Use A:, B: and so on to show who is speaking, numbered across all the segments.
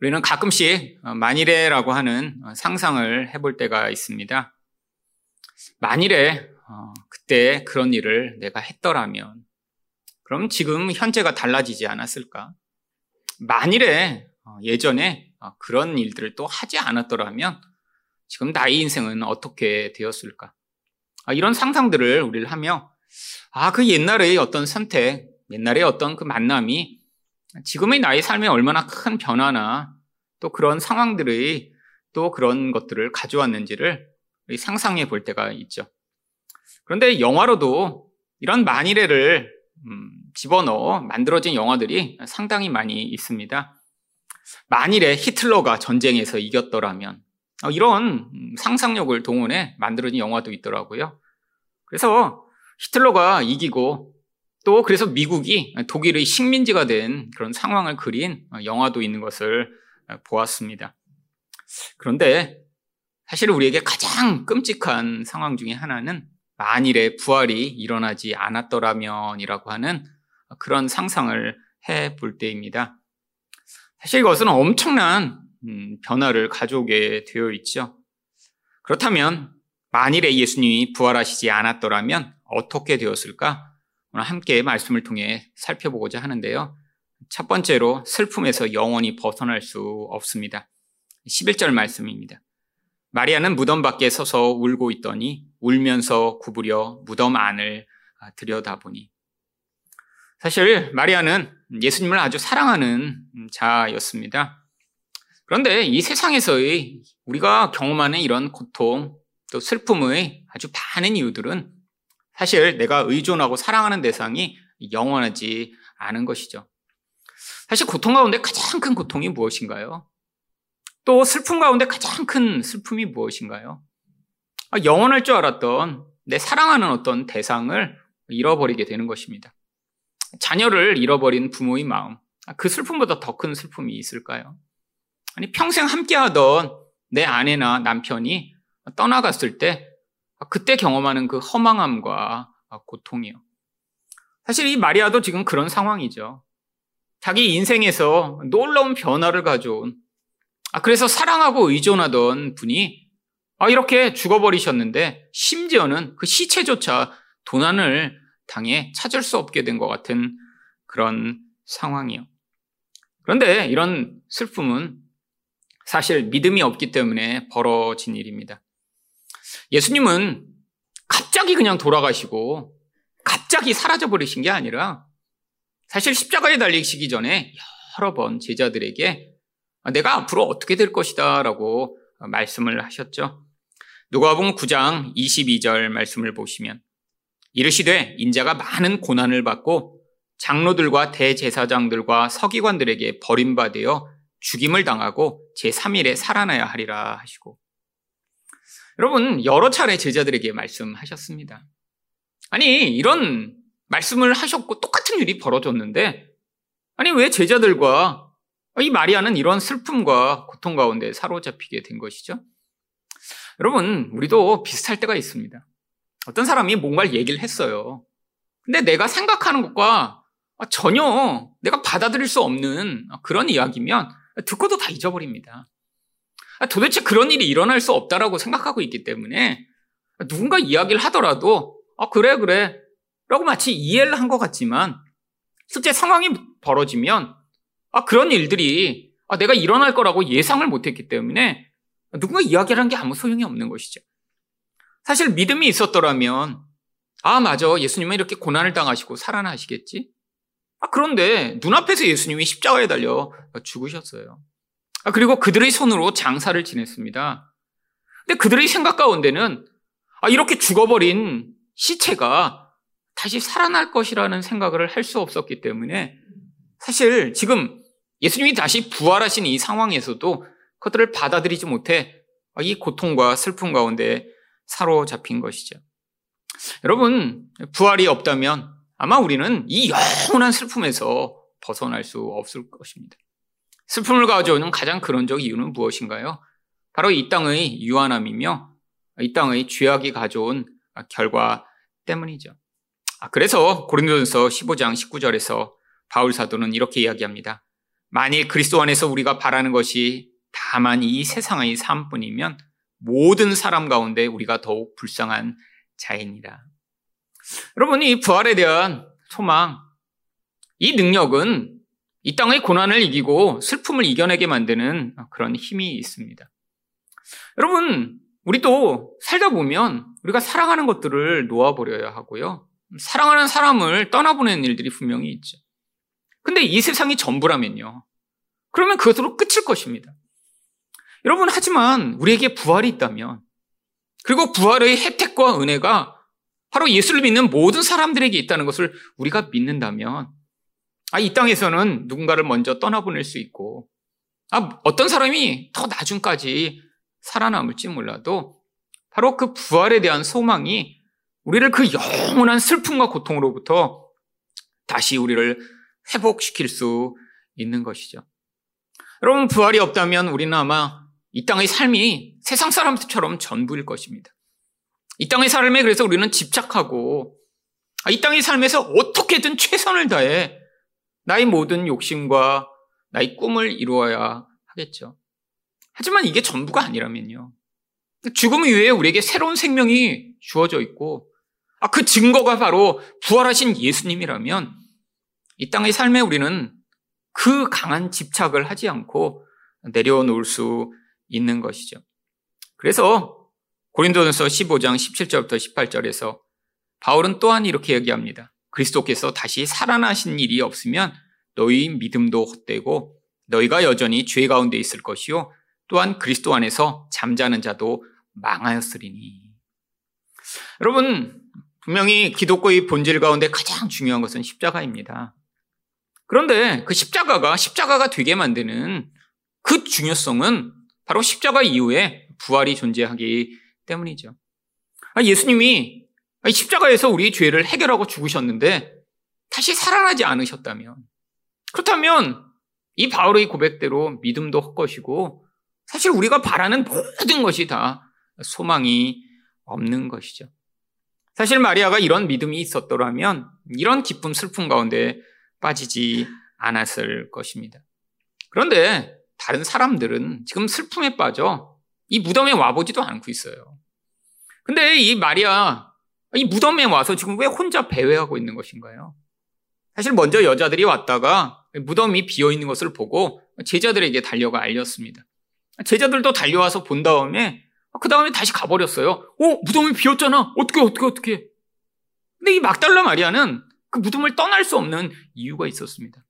A: 우리는 가끔씩 만일에라고 하는 상상을 해볼 때가 있습니다. 만일에 그때 그런 일을 내가 했더라면, 그럼 지금 현재가 달라지지 않았을까? 만일에 예전에 그런 일들을 또 하지 않았더라면 지금 나의 인생은 어떻게 되었을까? 이런 상상들을 우리를 하며 아, 그 옛날의 어떤 선택, 옛날의 어떤 그 만남이 지금의 나의 삶에 얼마나 큰 변화나 또 그런 상황들의 또 그런 것들을 가져왔는지를 상상해 볼 때가 있죠. 그런데 영화로도 이런 만일에를 음, 집어넣어 만들어진 영화들이 상당히 많이 있습니다. 만일에 히틀러가 전쟁에서 이겼더라면 어, 이런 상상력을 동원해 만들어진 영화도 있더라고요. 그래서 히틀러가 이기고 또 그래서 미국이 독일의 식민지가 된 그런 상황을 그린 영화도 있는 것을 보았습니다. 그런데 사실 우리에게 가장 끔찍한 상황 중에 하나는 만일에 부활이 일어나지 않았더라면이라고 하는 그런 상상을 해 볼 때입니다. 사실 이것은 엄청난 음, 변화를 가져오게 되어 있죠. 그렇다면 만일에 예수님이 부활하시지 않았더라면 어떻게 되었을까? 오늘 함께 말씀을 통해 살펴보고자 하는데요. 첫 번째로 슬픔에서 영원히 벗어날 수 없습니다. 11절 말씀입니다. 마리아는 무덤 밖에 서서 울고 있더니 울면서 구부려 무덤 안을 들여다보니 사실 마리아는 예수님을 아주 사랑하는 자였습니다. 그런데 이 세상에서의 우리가 경험하는 이런 고통 또 슬픔의 아주 많은 이유들은 사실 내가 의존하고 사랑하는 대상이 영원하지 않은 것이죠. 사실 고통 가운데 가장 큰 고통이 무엇인가요? 또 슬픔 가운데 가장 큰 슬픔이 무엇인가요? 아, 영원할 줄 알았던 내 사랑하는 어떤 대상을 잃어버리게 되는 것입니다. 자녀를 잃어버린 부모의 마음, 아, 그 슬픔보다 더 큰 슬픔이 있을까요? 아니, 평생 함께하던 내 아내나 남편이 떠나갔을 때 그때 경험하는 그 허망함과 고통이요. 사실 이 마리아도 지금 그런 상황이죠. 자기 인생에서 놀라운 변화를 가져온 아, 그래서 사랑하고 의존하던 분이 아, 이렇게 죽어버리셨는데 심지어는 그 시체조차 도난을 당해 찾을 수 없게 된 것 같은 그런 상황이요. 그런데 이런 슬픔은 사실 믿음이 없기 때문에 벌어진 일입니다. 예수님은 갑자기 그냥 돌아가시고 갑자기 사라져 버리신 게 아니라 사실 십자가에 달리시기 전에 여러 번 제자들에게 내가 앞으로 어떻게 될 것이다 라고 말씀을 하셨죠. 누가복음 9장 22절 말씀을 보시면 이르시되 인자가 많은 고난을 받고 장로들과 대제사장들과 서기관들에게 버림받아 죽임을 당하고 제3일에 살아나야 하리라 하시고 여러분, 여러 차례 제자들에게 말씀하셨습니다. 아니, 이런 말씀을 하셨고 똑같은 일이 벌어졌는데, 아니, 왜 제자들과 이 마리아는 이런 슬픔과 고통 가운데 사로잡히게 된 것이죠? 여러분, 우리도 비슷할 때가 있습니다. 어떤 사람이 뭔가를 얘기를 했어요. 근데 내가 생각하는 것과 전혀 내가 받아들일 수 없는 그런 이야기면 듣고도 다 잊어버립니다. 아, 도대체 그런 일이 일어날 수 없다라고 생각하고 있기 때문에 누군가 이야기를 하더라도 아 그래 그래 라고 마치 이해를 한 것 같지만 실제 상황이 벌어지면 아 그런 일들이 아, 내가 일어날 거라고 예상을 못했기 때문에 누군가 이야기를 한 게 아무 소용이 없는 것이죠. 사실 믿음이 있었더라면 아 맞아 예수님은 이렇게 고난을 당하시고 살아나시겠지. 아 그런데 눈앞에서 예수님이 십자가에 달려 죽으셨어요. 아, 그리고 그들의 손으로 장사를 지냈습니다. 근데 그들의 생각 가운데는 아, 이렇게 죽어버린 시체가 다시 살아날 것이라는 생각을 할 수 없었기 때문에 사실 지금 예수님이 다시 부활하신 이 상황에서도 그들을 받아들이지 못해 이 고통과 슬픔 가운데 사로잡힌 것이죠. 여러분, 부활이 없다면 아마 우리는 이 영원한 슬픔에서 벗어날 수 없을 것입니다. 슬픔을 가져오는 가장 근원적 이유는 무엇인가요? 바로 이 땅의 유한함이며 이 땅의 죄악이 가져온 결과 때문이죠. 아, 그래서 고린도전서 15장 19절에서 바울 사도는 이렇게 이야기합니다. 만일 그리스도 안에서 우리가 바라는 것이 다만 이 세상의 삶뿐이면 모든 사람 가운데 우리가 더욱 불쌍한 자입니다. 여러분, 이 부활에 대한 소망, 이 능력은 이 땅의 고난을 이기고 슬픔을 이겨내게 만드는 그런 힘이 있습니다. 여러분, 우리도 살다 보면 우리가 사랑하는 것들을 놓아버려야 하고요. 사랑하는 사람을 떠나보내는 일들이 분명히 있죠. 근데 이 세상이 전부라면요. 그러면 그것으로 끝일 것입니다. 여러분, 하지만 우리에게 부활이 있다면, 그리고 부활의 혜택과 은혜가 바로 예수를 믿는 모든 사람들에게 있다는 것을 우리가 믿는다면, 아, 이 땅에서는 누군가를 먼저 떠나보낼 수 있고, 아, 어떤 사람이 더 나중까지 살아남을지 몰라도, 바로 그 부활에 대한 소망이 우리를 그 영원한 슬픔과 고통으로부터 다시 우리를 회복시킬 수 있는 것이죠. 여러분, 부활이 없다면 우리는 아마 이 땅의 삶이 세상 사람들처럼 전부일 것입니다. 이 땅의 삶에 그래서 우리는 집착하고 아, 이 땅의 삶에서 어떻게든 최선을 다해 나의 모든 욕심과 나의 꿈을 이루어야 하겠죠. 하지만 이게 전부가 아니라면요. 죽음 이후에 우리에게 새로운 생명이 주어져 있고 아, 그 증거가 바로 부활하신 예수님이라면 이 땅의 삶에 우리는 그 강한 집착을 하지 않고 내려놓을 수 있는 것이죠. 그래서 고린도전서 15장 17절부터 18절에서 바울은 또한 이렇게 얘기합니다. 그리스도께서 다시 살아나신 일이 없으면 너희 믿음도 헛되고 너희가 여전히 죄 가운데 있을 것이요 또한 그리스도 안에서 잠자는 자도 망하였으리니. 여러분 분명히 기독교의 본질 가운데 가장 중요한 것은 십자가입니다. 그런데 그 십자가가 십자가가 되게 만드는 그 중요성은 바로 십자가 이후에 부활이 존재하기 때문이죠. 아, 예수님이 십자가에서 우리의 죄를 해결하고 죽으셨는데 다시 살아나지 않으셨다면 그렇다면 이 바울의 고백대로 믿음도 헛것이고 사실 우리가 바라는 모든 것이 다 소망이 없는 것이죠. 사실 마리아가 이런 믿음이 있었더라면 이런 기쁨, 슬픔 가운데 빠지지 않았을 것입니다. 그런데 다른 사람들은 지금 슬픔에 빠져 이 무덤에 와보지도 않고 있어요. 근데 이 마리아, 이 무덤에 와서 지금 왜 혼자 배회하고 있는 것인가요? 사실 먼저 여자들이 왔다가 무덤이 비어 있는 것을 보고 제자들에게 달려가 알렸습니다. 제자들도 달려와서 본 다음에 그 다음에 다시 가버렸어요. 어, 무덤이 비었잖아. 어떻게, 어떻게, 어떻게. 근데 이 막달라 마리아는 그 무덤을 떠날 수 없는 이유가 있었습니다.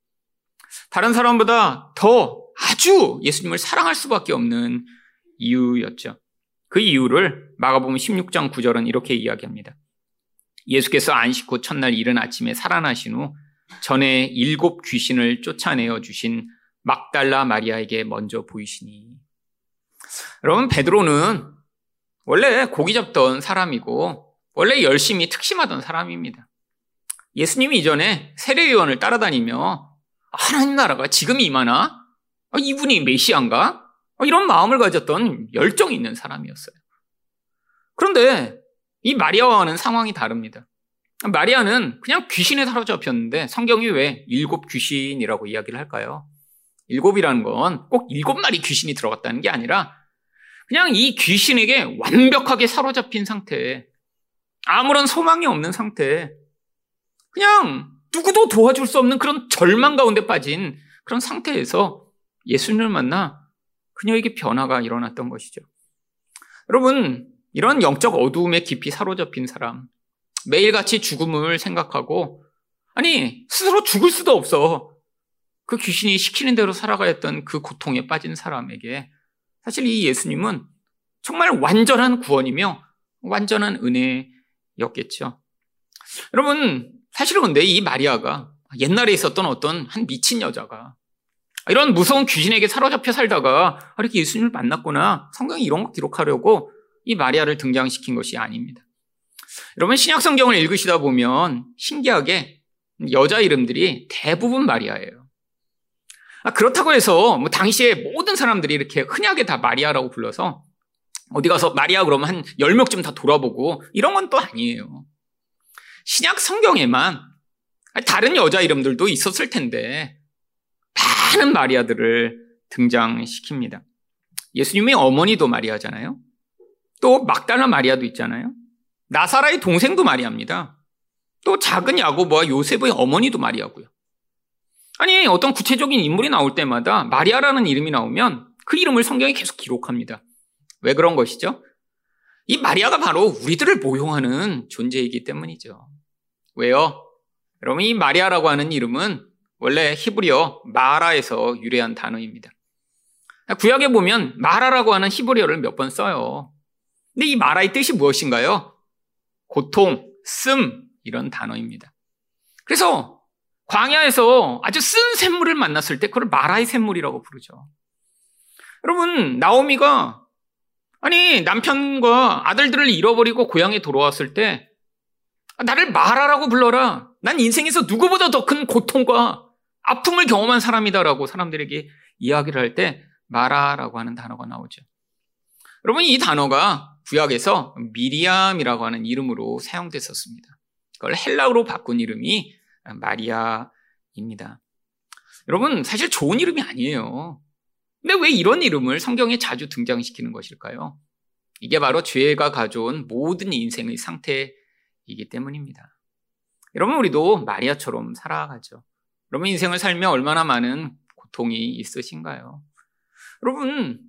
A: 다른 사람보다 더 아주 예수님을 사랑할 수밖에 없는 이유였죠. 그 이유를 마가복음 16장 9절은 이렇게 이야기합니다. 예수께서 안식 후 첫날 이른 아침에 살아나신 후 전에 일곱 귀신을 쫓아내어 주신 막달라 마리아에게 먼저 보이시니. 여러분, 베드로는 원래 고기 잡던 사람이고, 원래 열심히 특심하던 사람입니다. 예수님이 이전에 세례요원을 따라다니며 하나님 나라가 지금 임하나? 아, 이분이 메시아인가? 아, 이런 마음을 가졌던 열정이 있는 사람이었어요. 그런데 이 마리아와는 상황이 다릅니다. 마리아는 그냥 귀신에 사로잡혔는데 성경이 왜 일곱 귀신이라고 이야기를 할까요? 일곱이라는 건 꼭 일곱 마리 귀신이 들어갔다는 게 아니라 그냥 이 귀신에게 완벽하게 사로잡힌 상태에 아무런 소망이 없는 상태에 그냥 누구도 도와줄 수 없는 그런 절망 가운데 빠진 그런 상태에서 예수님을 만나 그녀에게 변화가 일어났던 것이죠. 여러분, 이런 영적 어두움에 깊이 사로잡힌 사람, 매일같이 죽음을 생각하고, 아니, 스스로 죽을 수도 없어. 그 귀신이 시키는 대로 살아가야 했던 그 고통에 빠진 사람에게 사실 이 예수님은 정말 완전한 구원이며 완전한 은혜였겠죠. 여러분, 사실은 근데 이 마리아가 옛날에 있었던 어떤 한 미친 여자가 이런 무서운 귀신에게 사로잡혀 살다가 이렇게 예수님을 만났구나. 성경이 이런 거 기록하려고 이 마리아를 등장시킨 것이 아닙니다. 여러분, 신약 성경을 읽으시다 보면 신기하게 여자 이름들이 대부분 마리아예요. 아, 그렇다고 해서 뭐 당시에 모든 사람들이 이렇게 흔하게 다 마리아라고 불러서 어디 가서 마리아 그러면 한 10명쯤 다 돌아보고 이런 건 또 아니에요. 신약 성경에만 다른 여자 이름들도 있었을 텐데 많은 마리아들을 등장시킵니다. 예수님의 어머니도 마리아잖아요. 또 막달라 마리아도 있잖아요. 나사라의 동생도 마리아입니다. 또 작은 야고보와 요셉의 어머니도 마리아고요. 아니 어떤 구체적인 인물이 나올 때마다 마리아라는 이름이 나오면 그 이름을 성경에 계속 기록합니다. 왜 그런 것이죠? 이 마리아가 바로 우리들을 모용하는 존재이기 때문이죠. 왜요? 여러분 이 마리아라고 하는 이름은 원래 히브리어 마라에서 유래한 단어입니다. 구약에 보면 마라라고 하는 히브리어를 몇 번 써요. 근데 이 마라의 뜻이 무엇인가요? 고통, 씀 이런 단어입니다. 그래서 광야에서 아주 쓴 샘물을 만났을 때 그걸 마라의 샘물이라고 부르죠. 여러분 나오미가 아니 남편과 아들들을 잃어버리고 고향에 돌아왔을 때 나를 마라라고 불러라. 난 인생에서 누구보다 더 큰 고통과 아픔을 경험한 사람이다라고 사람들에게 이야기를 할 때 마라라고 하는 단어가 나오죠. 여러분 이 단어가 구약에서 미리암이라고 하는 이름으로 사용됐었습니다. 그걸 헬라어로 바꾼 이름이 마리아입니다. 여러분 사실 좋은 이름이 아니에요. 근데 왜 이런 이름을 성경에 자주 등장시키는 것일까요? 이게 바로 죄가 가져온 모든 인생의 상태이기 때문입니다. 여러분 우리도 마리아처럼 살아가죠. 여러분 인생을 살며 얼마나 많은 고통이 있으신가요? 여러분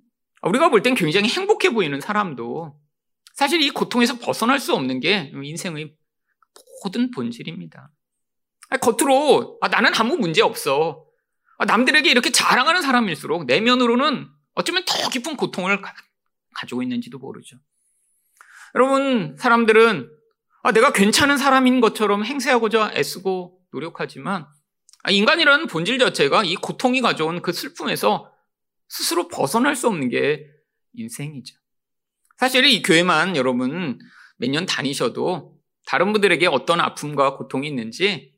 A: 우리가 볼 땐 굉장히 행복해 보이는 사람도 사실 이 고통에서 벗어날 수 없는 게 인생의 모든 본질입니다. 겉으로 아, 나는 아무 문제 없어. 아, 남들에게 이렇게 자랑하는 사람일수록 내면으로는 어쩌면 더 깊은 고통을 가, 지고 있는지도 모르죠. 여러분 사람들은 아, 내가 괜찮은 사람인 것처럼 행세하고자 애쓰고 노력하지만 아, 인간이라는 본질 자체가 이 고통이 가져온 그 슬픔에서 스스로 벗어날 수 없는 게 인생이죠. 사실 이 교회만 여러분 몇 년 다니셔도 다른 분들에게 어떤 아픔과 고통이 있는지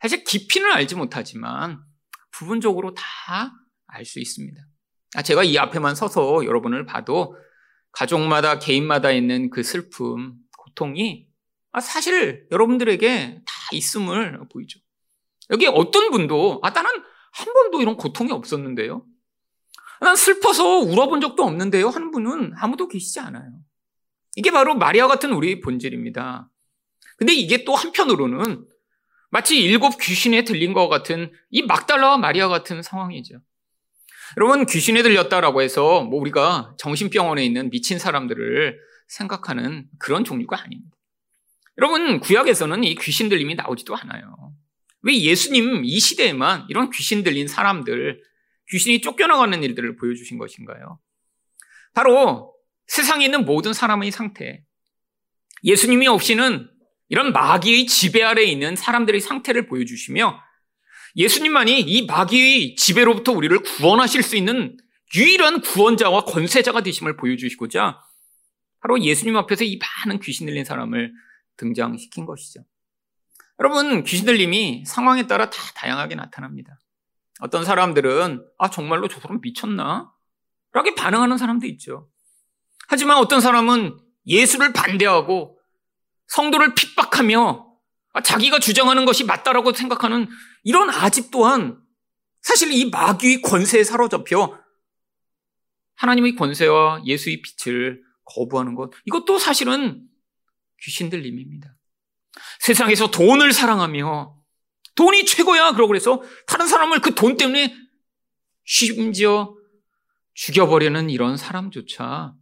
A: 사실 깊이는 알지 못하지만 부분적으로 다 알 수 있습니다. 아, 제가 이 앞에만 서서 여러분을 봐도 가족마다 개인마다 있는 그 슬픔, 고통이 아, 사실 여러분들에게 다 있음을 보이죠. 여기 어떤 분도 아 나는 한 번도 이런 고통이 없었는데요. 난 슬퍼서 울어본 적도 없는데요. 하는 분은 아무도 계시지 않아요. 이게 바로 마리아 같은 우리 본질입니다. 근데 이게 또 한편으로는 마치 일곱 귀신에 들린 것 같은 이 막달라와 마리아 같은 상황이죠. 여러분 귀신에 들렸다라고 해서 뭐 우리가 정신병원에 있는 미친 사람들을 생각하는 그런 종류가 아닙니다. 여러분 구약에서는 이 귀신 들림이 나오지도 않아요. 왜 예수님 이 시대에만 이런 귀신 들린 사람들, 귀신이 쫓겨나가는 일들을 보여주신 것인가요? 바로 세상에 있는 모든 사람의 상태. 예수님이 없이는 이런 마귀의 지배 아래 있는 사람들의 상태를 보여주시며 예수님만이 이 마귀의 지배로부터 우리를 구원하실 수 있는 유일한 구원자와 권세자가 되심을 보여주시고자 바로 예수님 앞에서 이 많은 귀신 들린 사람을 등장시킨 것이죠. 여러분, 귀신 들림이 상황에 따라 다 다양하게 나타납니다. 어떤 사람들은, 아, 정말로 저 사람 미쳤나? 라고 반응하는 사람도 있죠. 하지만 어떤 사람은 예수를 반대하고 성도를 핍박하며 아, 자기가 주장하는 것이 맞다라고 생각하는 이런 아집 또한 사실 이 마귀의 권세에 사로잡혀 하나님의 권세와 예수의 빛을 거부하는 것, 이것도 사실은 귀신 들림입니다. 세상에서 돈을 사랑하며 돈이 최고야 그러고 그래서 다른 사람을 그 돈 때문에 심지어 죽여버리는 이런 사람조차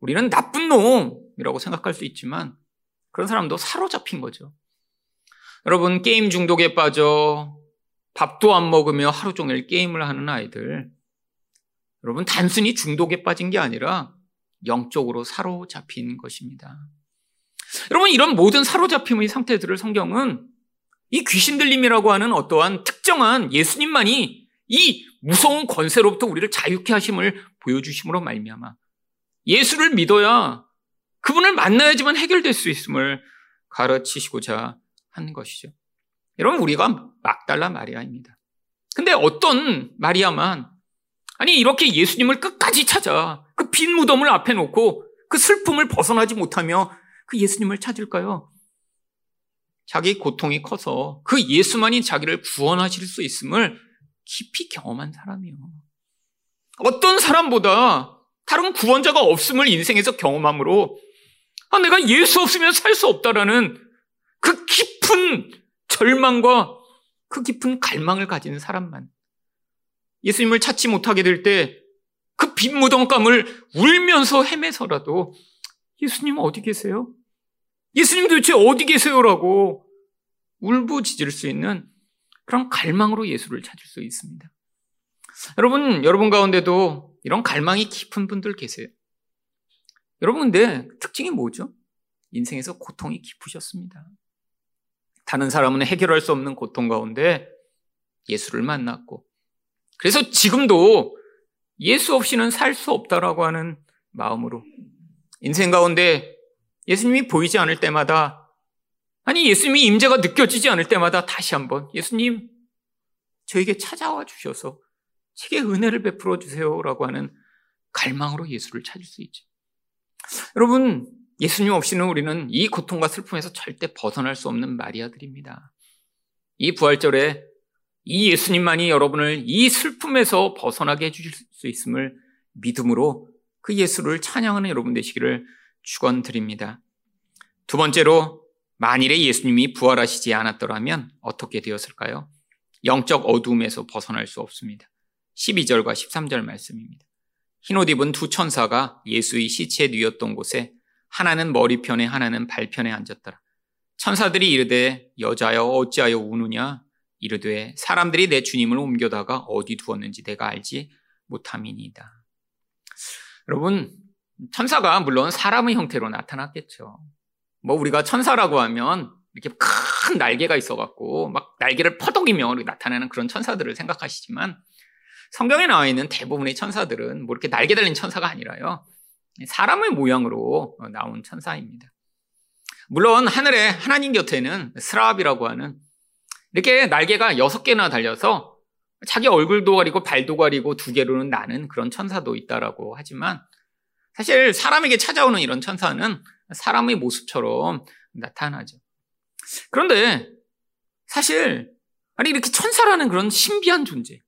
A: 우리는 나쁜 놈이라고 생각할 수 있지만 그런 사람도 사로잡힌 거죠. 여러분, 게임 중독에 빠져 밥도 안 먹으며 하루 종일 게임을 하는 아이들. 여러분, 단순히 중독에 빠진 게 아니라 영적으로 사로잡힌 것입니다. 여러분, 이런 모든 사로잡힘의 상태들을 성경은 이 귀신 들림이라고 하는 어떠한 특정한 예수님만이 이 무서운 권세로부터 우리를 자유케 하심을 보여주심으로 말미암아 예수를 믿어야 그분을 만나야지만 해결될 수 있음을 가르치시고자 한 것이죠. 여러분, 우리가 막달라 마리아입니다. 근데 어떤 마리아만, 아니, 이렇게 예수님을 끝까지 찾아 그 빈 무덤을 앞에 놓고 그 슬픔을 벗어나지 못하며 그 예수님을 찾을까요? 자기 고통이 커서 그 예수만이 자기를 구원하실 수 있음을 깊이 경험한 사람이요. 어떤 사람보다 다른 구원자가 없음을 인생에서 경험함으로 아, 내가 예수 없으면 살 수 없다라는 그 깊은 절망과 그 깊은 갈망을 가진 사람만 예수님을 찾지 못하게 될 때 그 빈 무덤감을 울면서 헤매서라도 예수님 어디 계세요? 예수님 도대체 어디 계세요라고 울부짖을 수 있는 그런 갈망으로 예수를 찾을 수 있습니다. 여러분, 여러분 가운데도 이런 갈망이 깊은 분들 계세요. 여러분, 근데 특징이 뭐죠? 인생에서 고통이 깊으셨습니다. 다른 사람은 해결할 수 없는 고통 가운데 예수를 만났고, 그래서 지금도 예수 없이는 살 수 없다라고 하는 마음으로 인생 가운데 예수님이 보이지 않을 때마다 아니 예수님이 임재가 느껴지지 않을 때마다 다시 한번 예수님 저에게 찾아와 주셔서 제게 은혜를 베풀어 주세요라고 하는 갈망으로 예수를 찾을 수 있죠. 여러분 예수님 없이는 우리는 이 고통과 슬픔에서 절대 벗어날 수 없는 마리아들입니다. 이 부활절에 이 예수님만이 여러분을 이 슬픔에서 벗어나게 해주실 수 있음을 믿음으로 그 예수를 찬양하는 여러분 되시기를 축원드립니다. 두 번째로 만일에 예수님이 부활하시지 않았더라면 어떻게 되었을까요? 영적 어둠에서 벗어날 수 없습니다. 12절과 13절 말씀입니다. 흰옷 입은 두 천사가 예수의 시체에 누였던 곳에 하나는 머리편에 하나는 발편에 앉았더라. 천사들이 이르되 여자여 어찌하여 우느냐 이르되 사람들이 내 주님을 옮겨다가 어디 두었는지 내가 알지 못함이니이다. 여러분 천사가 물론 사람의 형태로 나타났겠죠. 뭐 우리가 천사라고 하면 이렇게 큰 날개가 있어갖고 막 날개를 퍼덕이며 나타나는 그런 천사들을 생각하시지만 성경에 나와 있는 대부분의 천사들은 뭐 이렇게 날개 달린 천사가 아니라요. 사람의 모양으로 나온 천사입니다. 물론 하늘에 하나님 곁에는 스라압이라고 하는 이렇게 날개가 여섯 개나 달려서 자기 얼굴도 가리고 발도 가리고 두 개로는 나는 그런 천사도 있다라고 하지만 사실 사람에게 찾아오는 이런 천사는 사람의 모습처럼 나타나죠. 그런데 사실 아니 이렇게 천사라는 그런 신비한 존재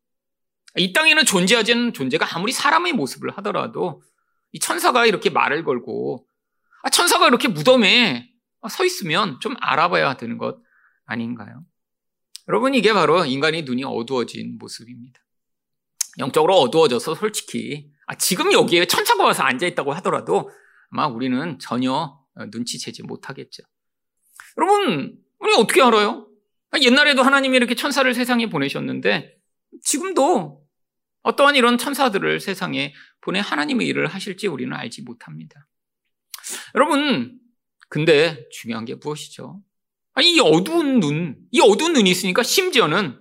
A: 이 땅에는 존재하지 않는 존재가 아무리 사람의 모습을 하더라도 이 천사가 이렇게 말을 걸고 아, 천사가 이렇게 무덤에 서 있으면 좀 알아봐야 되는 것 아닌가요? 여러분 이게 바로 인간의 눈이 어두워진 모습입니다. 영적으로 어두워져서 솔직히 아, 지금 여기에 천사가 와서 앉아 있다고 하더라도 아마 우리는 전혀 눈치채지 못하겠죠. 여러분 우리 어떻게 알아요? 아, 옛날에도 하나님이 이렇게 천사를 세상에 보내셨는데 지금도 어떠한 이런 천사들을 세상에 보내 하나님의 일을 하실지 우리는 알지 못합니다. 여러분, 근데 중요한 게 무엇이죠? 이 어두운 눈, 이 어두운 눈이 있으니까 심지어는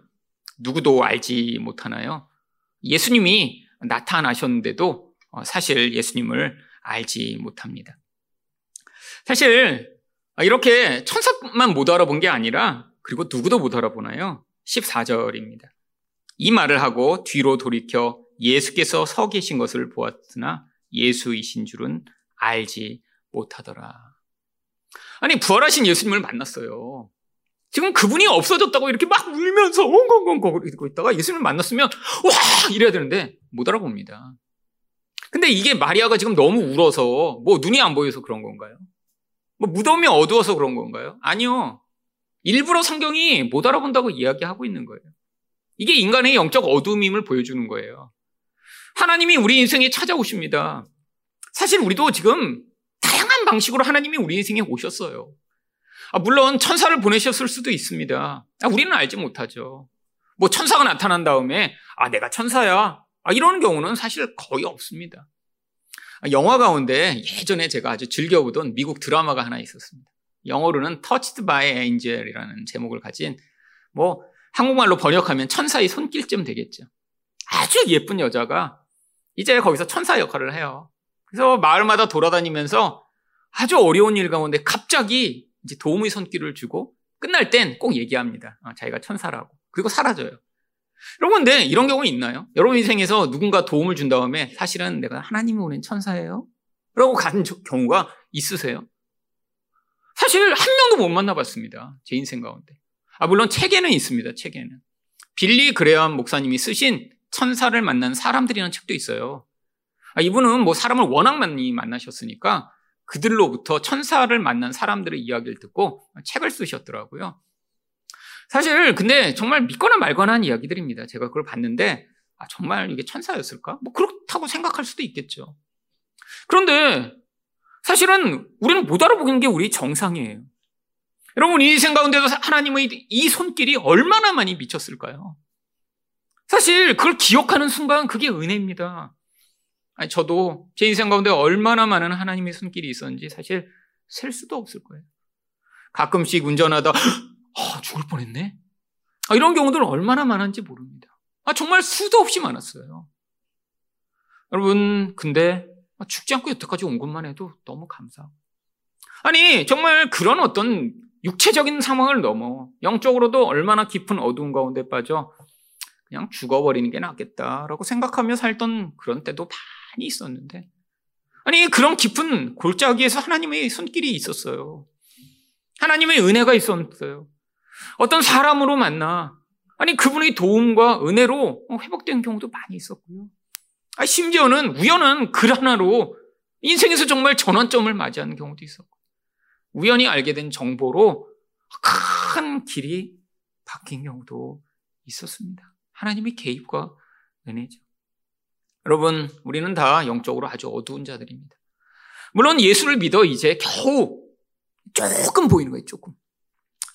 A: 누구도 알지 못하나요? 예수님이 나타나셨는데도 사실 예수님을 알지 못합니다. 사실 이렇게 천사만 못 알아본 게 아니라 그리고 누구도 못 알아보나요? 14절입니다. 이 말을 하고 뒤로 돌이켜 예수께서 서 계신 것을 보았으나 예수이신 줄은 알지 못하더라. 아니, 부활하신 예수님을 만났어요. 지금 그분이 없어졌다고 이렇게 막 울면서 엉엉엉엉 이러고 있다가 예수님을 만났으면 와! 이래야 되는데 못 알아봅니다. 근데 이게 마리아가 지금 너무 울어서 뭐 눈이 안 보여서 그런 건가요? 뭐 무덤이 어두워서 그런 건가요? 아니요. 일부러 성경이 못 알아본다고 이야기하고 있는 거예요. 이게 인간의 영적 어둠임을 보여주는 거예요. 하나님이 우리 인생에 찾아오십니다. 사실 우리도 지금 다양한 방식으로 하나님이 우리 인생에 오셨어요. 아, 물론 천사를 보내셨을 수도 있습니다. 아, 우리는 알지 못하죠. 뭐 천사가 나타난 다음에 아 내가 천사야 아, 이런 경우는 사실 거의 없습니다. 아, 영화 가운데 예전에 제가 아주 즐겨보던 미국 드라마가 하나 있었습니다. 영어로는 Touched by Angel이라는 제목을 가진 뭐 한국말로 번역하면 천사의 손길쯤 되겠죠. 아주 예쁜 여자가 이제 거기서 천사 역할을 해요. 그래서 마을마다 돌아다니면서 아주 어려운 일 가운데 갑자기 이제 도움의 손길을 주고 끝날 땐 꼭 얘기합니다. 아, 자기가 천사라고. 그리고 사라져요. 여러분, 근데 이런 경우 있나요? 여러분 인생에서 누군가 도움을 준 다음에 사실은 내가 하나님이 오는 천사예요? 라고 가는 경우가 있으세요? 사실 한 명도 못 만나봤습니다. 제 인생 가운데. 아, 물론 책에는 있습니다. 책에는. 빌리 그레엄 목사님이 쓰신 천사를 만난 사람들이라는 책도 있어요. 아, 이분은 뭐 사람을 워낙 많이 만나셨으니까 그들로부터 천사를 만난 사람들의 이야기를 듣고 책을 쓰셨더라고요. 사실 근데 정말 믿거나 말거나 한 이야기들입니다. 제가 그걸 봤는데 아, 정말 이게 천사였을까? 뭐 그렇다고 생각할 수도 있겠죠. 그런데 사실은 우리는 못 알아보는 게 우리 정상이에요. 여러분 이 인생 가운데서 하나님의 이 손길이 얼마나 많이 미쳤을까요? 사실 그걸 기억하는 순간 그게 은혜입니다. 아니, 저도 제 인생 가운데 얼마나 많은 하나님의 손길이 있었는지 사실 셀 수도 없을 거예요. 가끔씩 운전하다 아, 죽을 뻔했네. 아, 이런 경우들 얼마나 많은지 모릅니다. 아, 정말 수도 없이 많았어요. 여러분, 근데 죽지 않고 여태까지 온 것만 해도 너무 감사하고. 아니, 정말 그런 어떤 육체적인 상황을 넘어 영적으로도 얼마나 깊은 어두운 가운데 빠져 그냥 죽어버리는 게 낫겠다라고 생각하며 살던 그런 때도 많이 있었는데 아니 그런 깊은 골짜기에서 하나님의 손길이 있었어요. 하나님의 은혜가 있었어요. 어떤 사람으로 만나 아니 그분의 도움과 은혜로 회복된 경우도 많이 있었고요. 아, 심지어는 우연한 글 하나로 인생에서 정말 전환점을 맞이하는 경우도 있었고 우연히 알게 된 정보로 큰 길이 바뀐 경우도 있었습니다. 하나님의 개입과 은혜죠. 여러분, 우리는 다 영적으로 아주 어두운 자들입니다. 물론 예수를 믿어 이제 겨우 조금 보이는 거예요, 조금.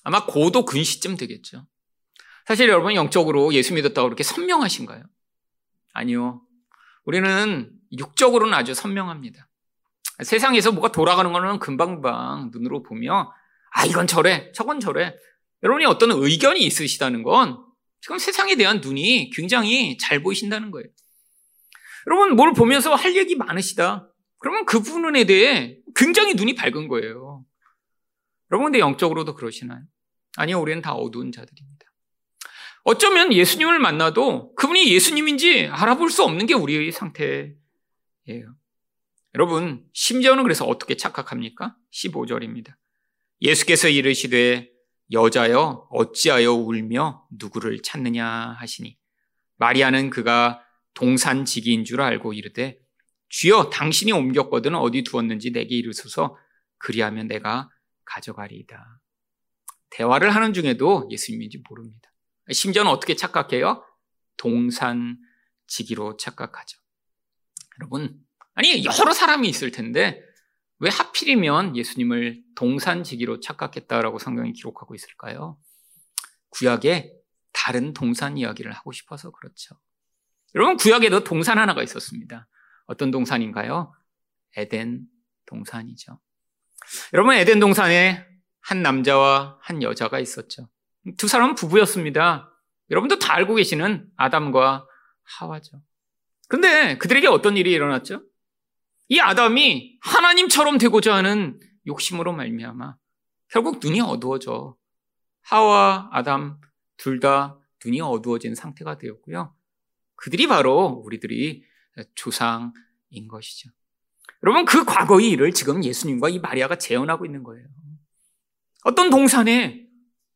A: 아마 고도 근시쯤 되겠죠. 사실 여러분 영적으로 예수 믿었다고 그렇게 선명하신가요? 아니요. 우리는 육적으로는 아주 선명합니다. 세상에서 뭐가 돌아가는 거는 금방금방 눈으로 보며 아 이건 저래 저건 저래 여러분이 어떤 의견이 있으시다는 건 지금 세상에 대한 눈이 굉장히 잘 보이신다는 거예요. 여러분 뭘 보면서 할 얘기 많으시다. 그러면 그 부분에 대해 굉장히 눈이 밝은 거예요. 여러분 근데 영적으로도 그러시나요? 아니요 우리는 다 어두운 자들입니다. 어쩌면 예수님을 만나도 그분이 예수님인지 알아볼 수 없는 게 우리의 상태예요. 여러분, 심지어는 그래서 어떻게 착각합니까? 15절입니다. 예수께서 이르시되 여자여 어찌하여 울며 누구를 찾느냐 하시니 마리아는 그가 동산지기인 줄 알고 이르되 주여 당신이 옮겼거든 어디 두었는지 내게 이르소서 그리하면 내가 가져가리이다. 대화를 하는 중에도 예수님인지 모릅니다. 심지어는 어떻게 착각해요? 동산지기로 착각하죠. 여러분, 아니, 여러 사람이 있을 텐데, 왜 하필이면 예수님을 동산지기로 착각했다라고 성경이 기록하고 있을까요? 구약에 다른 동산 이야기를 하고 싶어서 그렇죠. 여러분, 구약에도 동산 하나가 있었습니다. 어떤 동산인가요? 에덴 동산이죠. 여러분, 에덴 동산에 한 남자와 한 여자가 있었죠. 두 사람은 부부였습니다. 여러분도 다 알고 계시는 아담과 하와죠. 근데 그들에게 어떤 일이 일어났죠? 이 아담이 하나님처럼 되고자 하는 욕심으로 말미암아 결국 눈이 어두워져 하와 아담 둘 다 눈이 어두워진 상태가 되었고요. 그들이 바로 우리들이 조상인 것이죠. 여러분 그 과거의 일을 지금 예수님과 이 마리아가 재현하고 있는 거예요. 어떤 동산에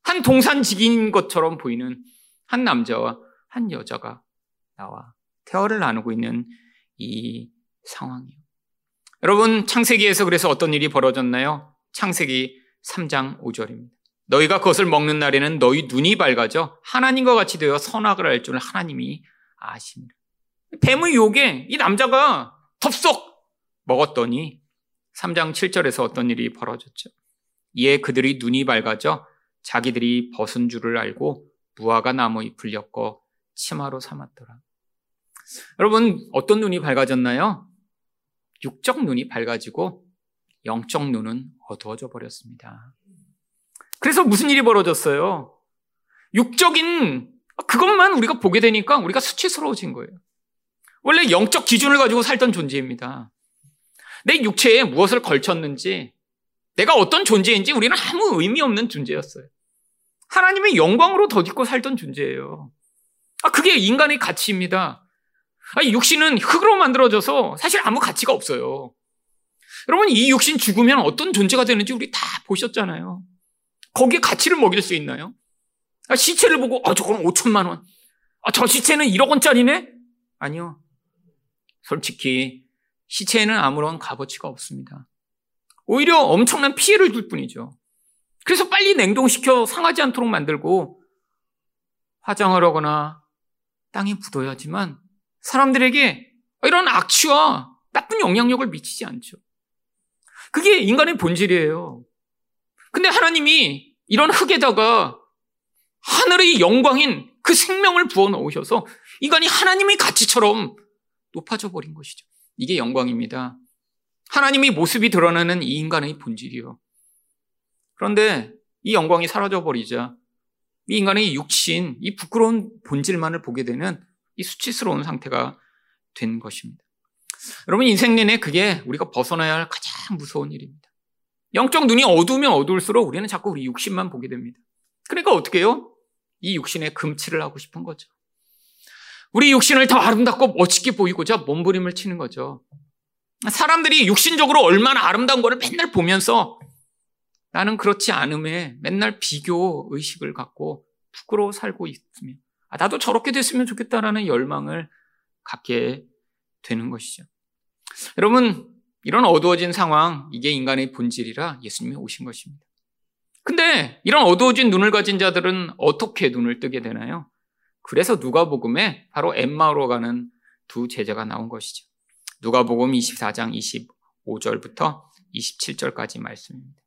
A: 한 동산직인 것처럼 보이는 한 남자와 한 여자가 나와 대화를 나누고 있는 이 상황이요. 여러분, 창세기에서 그래서 어떤 일이 벌어졌나요? 창세기 3장 5절입니다. 너희가 그것을 먹는 날에는 너희 눈이 밝아져 하나님과 같이 되어 선악을 알 줄을 하나님이 아십니다. 뱀의 욕에 이 남자가 덥석 먹었더니 3장 7절에서 어떤 일이 벌어졌죠. 이에 그들이 눈이 밝아져 자기들이 벗은 줄을 알고 무화과 나무 잎을 엮어 치마로 삼았더라. 여러분, 어떤 눈이 밝아졌나요? 육적 눈이 밝아지고 영적 눈은 어두워져 버렸습니다. 그래서 무슨 일이 벌어졌어요? 육적인 그것만 우리가 보게 되니까 우리가 수치스러워진 거예요. 원래 영적 기준을 가지고 살던 존재입니다. 내 육체에 무엇을 걸쳤는지, 내가 어떤 존재인지 우리는 아무 의미 없는 존재였어요. 하나님의 영광으로 덧입고 살던 존재예요. 아, 그게 인간의 가치입니다. 아니, 육신은 흙으로 만들어져서 사실 아무 가치가 없어요. 여러분, 이 육신 죽으면 어떤 존재가 되는지 우리 다 보셨잖아요. 거기에 가치를 먹일 수 있나요? 아, 시체를 보고, 아, 저건 5천만 원. 아, 저 시체는 1억 원짜리네? 아니요. 솔직히 시체에는 아무런 값어치가 없습니다. 오히려 엄청난 피해를 줄 뿐이죠. 그래서 빨리 냉동시켜 상하지 않도록 만들고 화장을 하거나 땅에 묻어야지만 사람들에게 이런 악취와 나쁜 영향력을 미치지 않죠. 그게 인간의 본질이에요. 근데 하나님이 이런 흙에다가 하늘의 영광인 그 생명을 부어 넣으셔서 인간이 하나님의 가치처럼 높아져 버린 것이죠. 이게 영광입니다. 하나님의 모습이 드러나는 이 인간의 본질이요. 그런데 이 영광이 사라져 버리자 이 인간의 육신, 이 부끄러운 본질만을 보게 되는 이 수치스러운 상태가 된 것입니다. 여러분 인생 내내 그게 우리가 벗어나야 할 가장 무서운 일입니다. 영적 눈이 어두우면 어두울수록 우리는 자꾸 우리 육신만 보게 됩니다. 그러니까 어떻게 해요? 이 육신에 금치를 하고 싶은 거죠. 우리 육신을 더 아름답고 멋지게 보이고자 몸부림을 치는 거죠. 사람들이 육신적으로 얼마나 아름다운 거를 맨날 보면서 나는 그렇지 않음에 맨날 비교 의식을 갖고 부끄러워 살고 있으며 아, 나도 저렇게 됐으면 좋겠다라는 열망을 갖게 되는 것이죠. 여러분, 이런 어두워진 상황, 이게 인간의 본질이라 예수님이 오신 것입니다. 근데 이런 어두워진 눈을 가진 자들은 어떻게 눈을 뜨게 되나요? 그래서 누가복음에 바로 엠마오로 가는 두 제자가 나온 것이죠. 누가복음 24장 25절부터 27절까지 말씀입니다.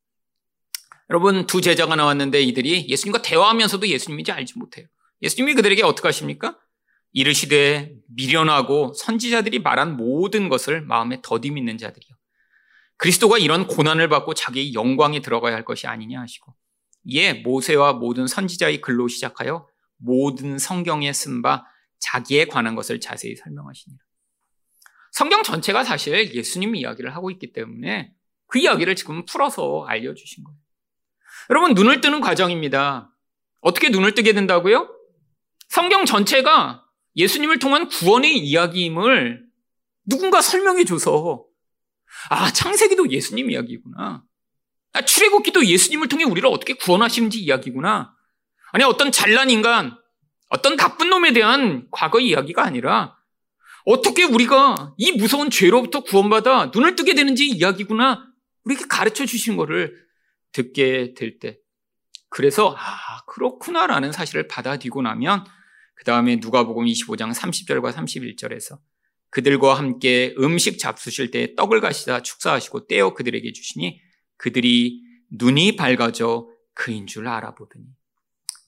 A: 여러분 두 제자가 나왔는데 이들이 예수님과 대화하면서도 예수님인지 알지 못해요. 예수님이 그들에게 어떻게 하십니까? 이르시되 미련하고 선지자들이 말한 모든 것을 마음에 더디 믿는 자들이요. 그리스도가 이런 고난을 받고 자기의 영광에 들어가야 할 것이 아니냐 하시고 이에 모세와 모든 선지자의 글로 시작하여 모든 성경에 쓴 바 자기에 관한 것을 자세히 설명하시니라. 성경 전체가 사실 예수님 이야기를 하고 있기 때문에 그 이야기를 지금 풀어서 알려주신 거예요. 여러분, 눈을 뜨는 과정입니다. 어떻게 눈을 뜨게 된다고요? 성경 전체가 예수님을 통한 구원의 이야기임을 누군가 설명해 줘서 아, 창세기도 예수님 이야기구나. 아, 출애굽기도 예수님을 통해 우리를 어떻게 구원하시는지 이야기구나. 아니 어떤 잘난 인간, 어떤 나쁜 놈에 대한 과거의 이야기가 아니라 어떻게 우리가 이 무서운 죄로부터 구원받아 눈을 뜨게 되는지 이야기구나. 우리에게 가르쳐 주신 거를 듣게 될 때. 그래서 아, 그렇구나라는 사실을 받아들이고 나면 그 다음에 누가복음 25장 30절과 31절에서 그들과 함께 음식 잡수실 때 떡을 가시다 축사하시고 떼어 그들에게 주시니 그들이 눈이 밝아져 그인 줄 알아보더니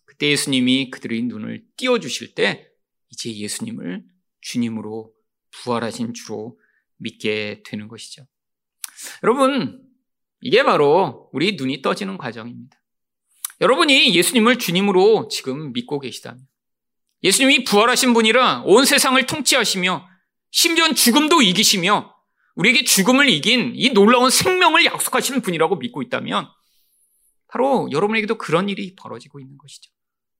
A: 그때 예수님이 그들의 눈을 띄워 주실 때 이제 예수님을 주님으로 부활하신 주로 믿게 되는 것이죠. 여러분, 이게 바로 우리 눈이 떠지는 과정입니다. 여러분이 예수님을 주님으로 지금 믿고 계시다면 예수님이 부활하신 분이라 온 세상을 통치하시며 심지어 죽음도 이기시며 우리에게 죽음을 이긴 이 놀라운 생명을 약속하시는 분이라고 믿고 있다면 바로 여러분에게도 그런 일이 벌어지고 있는 것이죠.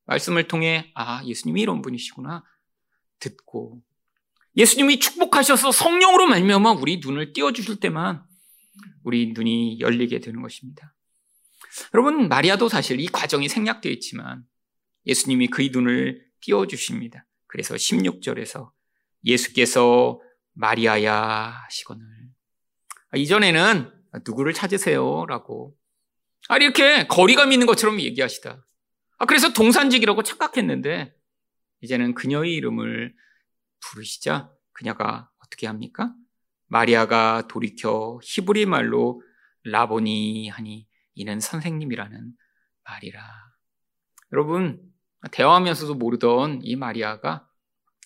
A: 말씀을 통해 아 예수님이 이런 분이시구나 듣고 예수님이 축복하셔서 성령으로 말미암아 우리 눈을 띄워 주실 때만 우리 눈이 열리게 되는 것입니다. 여러분 마리아도 사실 이 과정이 생략되어 있지만 예수님이 그의 눈을 띄워 주십니다. 그래서 16절에서 예수께서 마리아야 하시거늘 아, 이전에는 누구를 찾으세요? 라고 아, 이렇게 거리감 있는 것처럼 얘기하시다. 아, 그래서 동산직이라고 착각했는데 이제는 그녀의 이름을 부르시자 그녀가 어떻게 합니까? 마리아가 돌이켜 히브리 말로 라보니 하니 이는 선생님이라는 말이라. 여러분, 대화하면서도 모르던 이 마리아가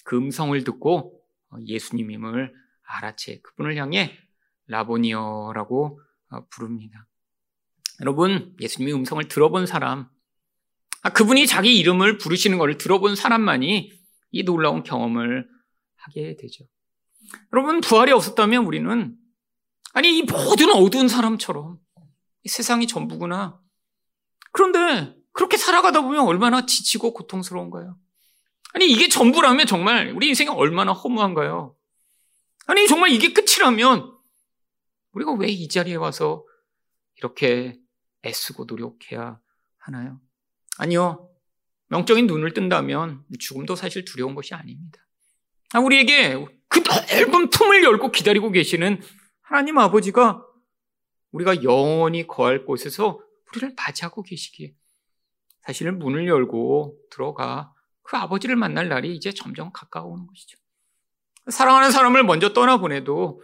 A: 그 음성을 듣고 예수님임을 알아채 그분을 향해 라보니어라고 부릅니다. 여러분, 예수님의 음성을 들어본 사람, 아, 그분이 자기 이름을 부르시는 것을 들어본 사람만이 이 놀라운 경험을 하게 되죠. 여러분, 부활이 없었다면 우리는, 아니, 이 모든 어두운 사람처럼 이 세상이 전부구나. 그런데 그렇게 살아가다 보면 얼마나 지치고 고통스러운가요? 아니, 이게 전부라면 정말 우리 인생이 얼마나 허무한가요? 아니, 정말 이게 끝이라면 우리가 왜 이 자리에 와서 이렇게 애쓰고 노력해야 하나요? 아니요. 영적인 눈을 뜬다면 죽음도 사실 두려운 것이 아닙니다. 아, 우리에게 그 넓은 품을 열고 기다리고 계시는 하나님 아버지가 우리가 영원히 거할 곳에서 우리를 맞이하고 계시기에 사실은 문을 열고 들어가 그 아버지를 만날 날이 이제 점점 가까워오는 것이죠. 사랑하는 사람을 먼저 떠나보내도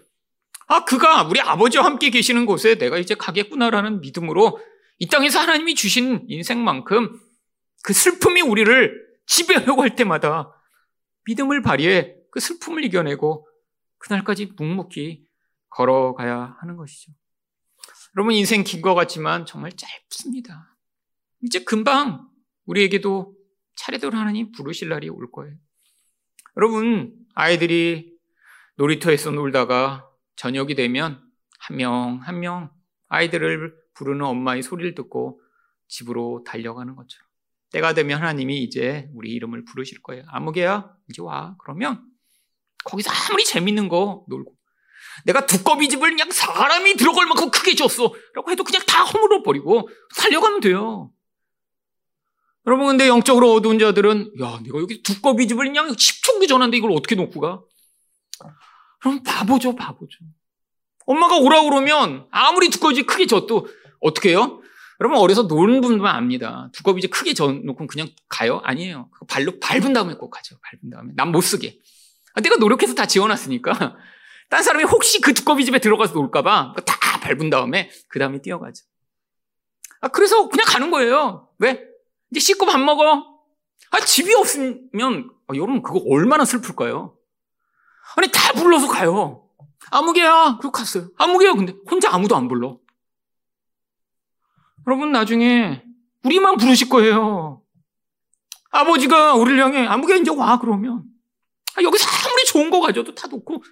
A: 아, 그가 우리 아버지와 함께 계시는 곳에 내가 이제 가겠구나라는 믿음으로 이 땅에서 하나님이 주신 인생만큼 그 슬픔이 우리를 지배하려고 할 때마다 믿음을 발휘해 그 슬픔을 이겨내고 그날까지 묵묵히 걸어가야 하는 것이죠. 여러분 인생 긴 것 같지만 정말 짧습니다. 이제 금방 우리에게도 차례대로 하나님 부르실 날이 올 거예요. 여러분 아이들이 놀이터에서 놀다가 저녁이 되면 한명 한 명 아이들을 부르는 엄마의 소리를 듣고 집으로 달려가는 것처럼 때가 되면 하나님이 이제 우리 이름을 부르실 거예요. 아무개야 이제 와. 그러면 거기서 아무리 재밌는 거 놀고 내가 두꺼비 집을 그냥 사람이 들어갈 만큼 크게 줬어. 라고 해도 그냥 다 허물어 버리고 살려가면 돼요. 여러분, 근데 영적으로 어두운 자들은, 야, 내가 여기 두꺼비 집을 그냥 10초 전한데 이걸 어떻게 놓고 가? 그럼 바보죠, 바보죠. 엄마가 오라 그러면 아무리 두꺼비 집 크게 줬도 어떻게 해요? 여러분, 어려서 노는 분만 압니다. 두꺼비 집 크게 져놓고 그냥 가요? 아니에요. 발로 밟은 다음에 꼭 가죠. 밟은 다음에. 난 못 쓰게. 아, 내가 노력해서 다 지어놨으니까. 딴 사람이 혹시 그 두꺼비 집에 들어가서 놀까봐 다 밟은 다음에 그 다음에 뛰어가죠. 아, 그래서 그냥 가는 거예요. 왜? 이제 씻고 밥 먹어. 아, 집이 없으면, 아, 여러분, 그거 얼마나 슬플까요? 아니, 다 불러서 가요. 아무개야. 그리고 갔어요. 아무개야. 근데 혼자 아무도 안 불러. 여러분, 나중에 우리만 부르실 거예요. 아버지가 우리를 향해 아무개 이제 와, 그러면. 아, 여기서 아무리 좋은 거 가져도 다 놓고,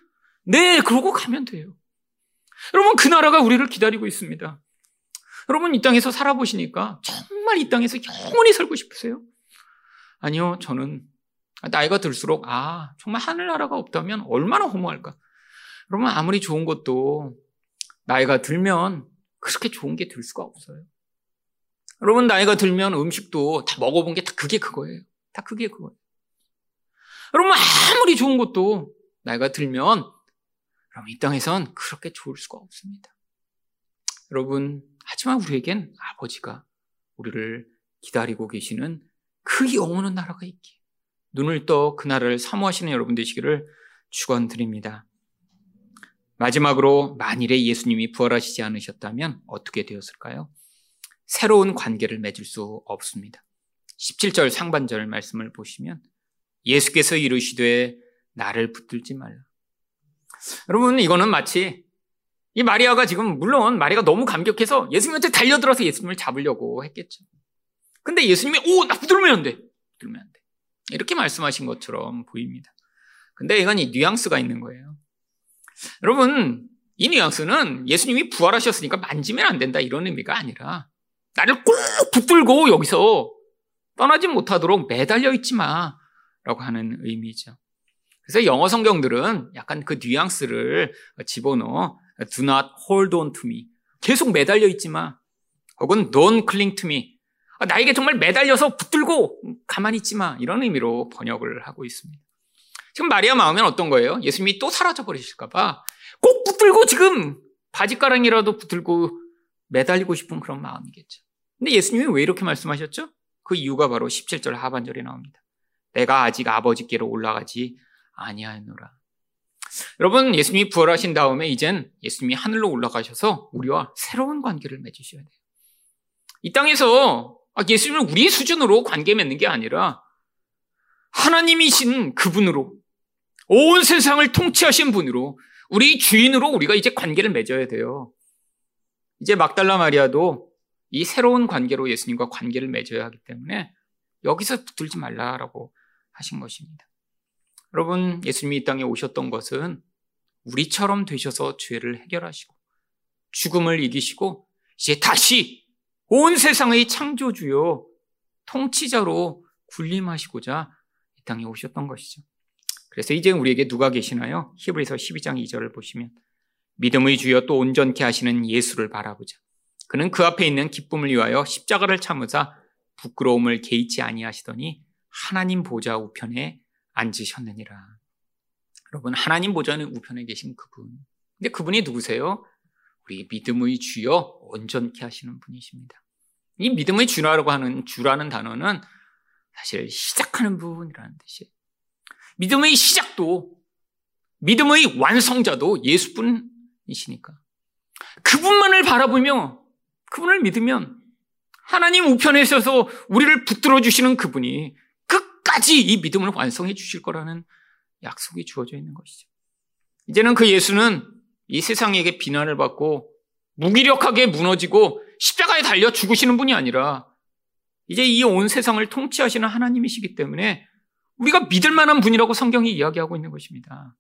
A: 네, 그러고 가면 돼요. 여러분, 그 나라가 우리를 기다리고 있습니다. 여러분, 이 땅에서 살아보시니까 정말 이 땅에서 영원히 살고 싶으세요? 아니요, 저는 나이가 들수록, 아, 정말 하늘나라가 없다면 얼마나 허무할까? 여러분, 아무리 좋은 것도 나이가 들면 그렇게 좋은 게 될 수가 없어요. 여러분, 나이가 들면 음식도 다 먹어본 게 다 그게 그거예요. 다 그게 그거예요. 여러분, 아무리 좋은 것도 나이가 들면, 그럼 이 땅에선 그렇게 좋을 수가 없습니다. 여러분, 하지만 우리에겐 아버지가 우리를 기다리고 계시는 그 영원한 나라가 있기에 눈을 떠그 나라를 사모하시는 여러분 되시기를 축원드립니다. 마지막으로 만일에 예수님이 부활하시지 않으셨다면 어떻게 되었을까요? 새로운 관계를 맺을 수 없습니다. 17절 상반절 말씀을 보시면 예수께서 이르시되 나를 붙들지 말라. 여러분 이거는 마치 이 마리아가 지금 물론 마리아가 너무 감격해서 예수님한테 달려들어서 예수님을 잡으려고 했겠죠. 근데 예수님이 오, 나 붙들면 안 돼. 붙들면 안 돼. 이렇게 말씀하신 것처럼 보입니다. 근데 이건 이 뉘앙스가 있는 거예요. 여러분, 이 뉘앙스는 예수님이 부활하셨으니까 만지면 안 된다 이런 의미가 아니라 나를 꼭 붙들고 여기서 떠나지 못하도록 매달려 있지 마 라고 하는 의미죠. 그래서 영어 성경들은 약간 그 뉘앙스를 집어넣어 do not hold on to me. 계속 매달려 있지 마. 혹은 don't cling to me. 아, 나에게 정말 매달려서 붙들고 가만히 있지 마. 이런 의미로 번역을 하고 있습니다. 지금 마리아 마음엔 어떤 거예요? 예수님이 또 사라져 버리실까봐 꼭 붙들고 지금 바지가랑이라도 붙들고 매달리고 싶은 그런 마음이겠죠. 근데 예수님이 왜 이렇게 말씀하셨죠? 그 이유가 바로 17절 하반절에 나옵니다. 내가 아직 아버지께로 올라가지 아니하노라. 여러분, 예수님이 부활하신 다음에 이젠 예수님이 하늘로 올라가셔서 우리와 새로운 관계를 맺으셔야 돼요. 이 땅에서 아, 예수님을 우리 수준으로 관계 맺는 게 아니라 하나님이신 그분으로 온 세상을 통치하신 분으로 우리 주인으로 우리가 이제 관계를 맺어야 돼요. 이제 막달라 마리아도 이 새로운 관계로 예수님과 관계를 맺어야 하기 때문에 여기서 붙들지 말라라고 하신 것입니다. 여러분, 예수님이 이 땅에 오셨던 것은 우리처럼 되셔서 죄를 해결하시고 죽음을 이기시고 이제 다시 온 세상의 창조주요 통치자로 군림하시고자 이 땅에 오셨던 것이죠. 그래서 이제 우리에게 누가 계시나요? 히브리서 12장 2절을 보시면 믿음의 주여 또 온전케 하시는 예수를 바라보자. 그는 그 앞에 있는 기쁨을 위하여 십자가를 참으사 부끄러움을 개의치 아니하시더니 하나님 보좌 우편에 앉으셨느니라. 여러분 하나님 보좌 우편에 계신 그분. 근데 그분이 누구세요? 우리 믿음의 주여 온전케 하시는 분이십니다. 이 믿음의 주라고 하는 주라는 단어는 사실 시작하는 부분이라는 뜻이에요. 믿음의 시작도 믿음의 완성자도 예수뿐이시니까 그분만을 바라보며 그분을 믿으면 하나님 우편에 있어서 우리를 붙들어 주시는 그분이 끝까지 이 믿음을 완성해 주실 거라는 약속이 주어져 있는 것이죠. 이제는 그 예수는 이 세상에게 비난을 받고 무기력하게 무너지고 십자가에 달려 죽으시는 분이 아니라 이제 이 온 세상을 통치하시는 하나님이시기 때문에 우리가 믿을 만한 분이라고 성경이 이야기하고 있는 것입니다.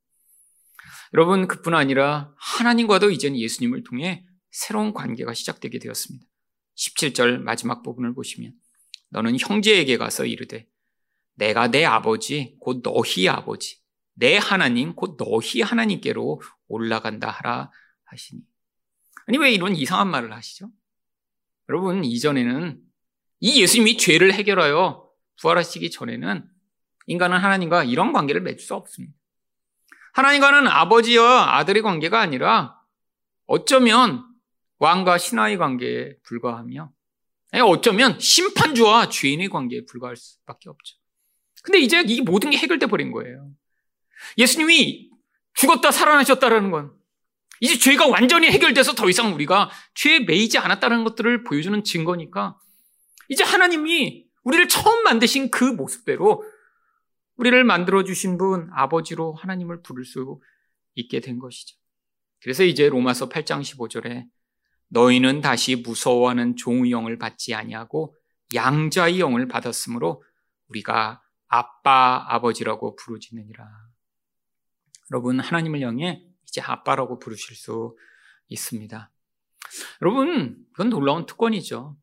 A: 여러분, 그뿐 아니라 하나님과도 이젠 예수님을 통해 새로운 관계가 시작되게 되었습니다. 17절 마지막 부분을 보시면 너는 형제에게 가서 이르되 내가 내 아버지 곧 너희 아버지 내 하나님 곧 너희 하나님께로 올라간다 하라 하시니 아니 왜 이런 이상한 말을 하시죠? 여러분 이전에는 이 예수님이 죄를 해결하여 부활하시기 전에는 인간은 하나님과 이런 관계를 맺을 수 없습니다. 하나님과는 아버지와 아들의 관계가 아니라 어쩌면 왕과 신하의 관계에 불과하며 어쩌면 심판주와 죄인의 관계에 불과할 수밖에 없죠. 근데 이제 이 모든 게 해결돼 버린 거예요. 예수님이 죽었다 살아나셨다라는 건 이제 죄가 완전히 해결돼서 더 이상 우리가 죄에 매이지 않았다는 것들을 보여주는 증거니까 이제 하나님이 우리를 처음 만드신 그 모습대로 우리를 만들어 주신 분 아버지로 하나님을 부를 수 있게 된 것이죠. 그래서 이제 로마서 8장 15절에 너희는 다시 무서워하는 종의 영을 받지 아니하고 양자의 영을 받았으므로 우리가 아빠 아버지라고 부르짖느니라. 여러분 하나님을 향해 이제 아빠라고 부르실 수 있습니다. 여러분 이건 놀라운 특권이죠.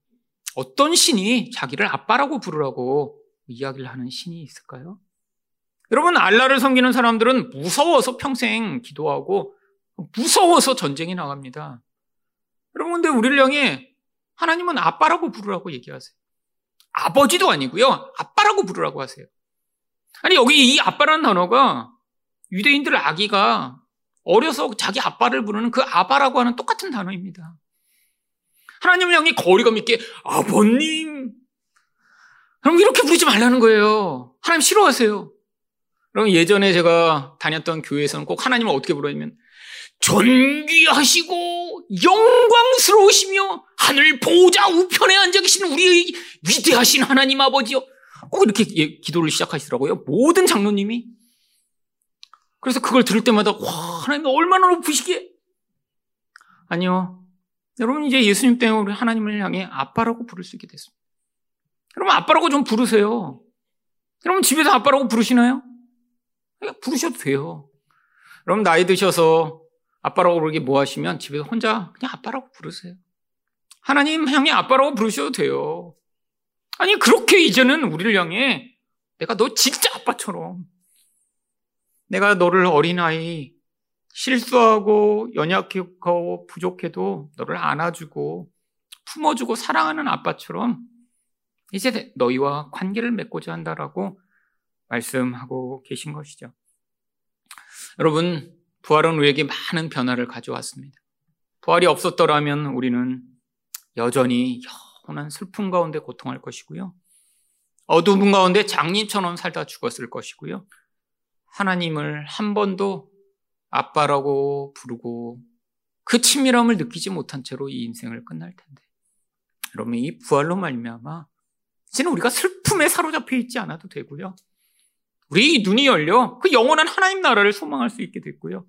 A: 어떤 신이 자기를 아빠라고 부르라고 이야기를 하는 신이 있을까요? 여러분 알라를 섬기는 사람들은 무서워서 평생 기도하고 무서워서 전쟁에 나갑니다. 여러분 근데 우리를 향해 하나님은 아빠라고 부르라고 얘기하세요. 아버지도 아니고요. 아빠라고 부르라고 하세요. 아니 여기 이 아빠라는 단어가 유대인들 아기가 어려서 자기 아빠를 부르는 그 아바라고 하는 똑같은 단어입니다. 하나님을 향해 거리감 있게 아버님 그럼 이렇게 부르지 말라는 거예요. 하나님 싫어하세요. 그럼 예전에 제가 다녔던 교회에서는 꼭 하나님을 어떻게 부르냐면 존귀하시고 영광스러우시며 하늘 보좌 우편에 앉아 계신 우리의 위대하신 하나님 아버지요. 꼭 이렇게 예, 기도를 시작하시더라고요. 모든 장로님이. 그래서 그걸 들을 때마다 와 하나님 얼마나 높으시게. 아니요. 여러분 이제 예수님 때문에 하나님을 향해 아빠라고 부를 수 있게 됐습니다. 여러분 아빠라고 좀 부르세요. 여러분 집에서 아빠라고 부르시나요? 부르셔도 돼요. 여러분 나이 드셔서 아빠라고 부르기 뭐 하시면 집에서 혼자 그냥 아빠라고 부르세요. 하나님 향해 아빠라고 부르셔도 돼요. 아니 그렇게 이제는 우리를 향해 내가 너 진짜 아빠처럼 내가 너를 어린아이 실수하고 연약하고 부족해도 너를 안아주고 품어주고 사랑하는 아빠처럼 이제 너희와 관계를 맺고자 한다라고 말씀하고 계신 것이죠. 여러분, 부활은 우리에게 많은 변화를 가져왔습니다. 부활이 없었더라면 우리는 여전히 영원한 슬픔 가운데 고통할 것이고요. 어두운 가운데 장님처럼 살다 죽었을 것이고요. 하나님을 한 번도 아빠라고 부르고 그 친밀함을 느끼지 못한 채로 이 인생을 끝날 텐데. 여러분 이 부활로 말미암아 이제는 우리가 슬픔에 사로잡혀 있지 않아도 되고요. 우리 눈이 열려 그 영원한 하나님 나라를 소망할 수 있게 됐고요.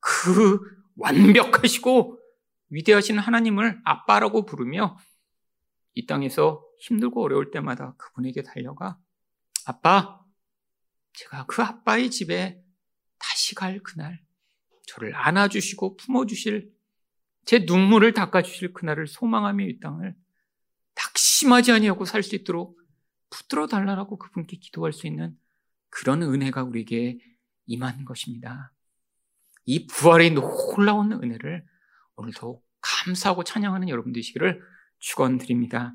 A: 그 완벽하시고 위대하신 하나님을 아빠라고 부르며 이 땅에서 힘들고 어려울 때마다 그분에게 달려가 아빠, 제가 그 아빠의 집에 다시 갈 그날 저를 안아주시고 품어주실 제 눈물을 닦아주실 그날을 소망하며 이 땅을 낙심하지 아니하고 살 수 있도록 붙들어 달라고 그분께 기도할 수 있는 그런 은혜가 우리에게 임한 것입니다. 이 부활의 놀라운 은혜를 오늘도 감사하고 찬양하는 여러분 되시기를 축원드립니다.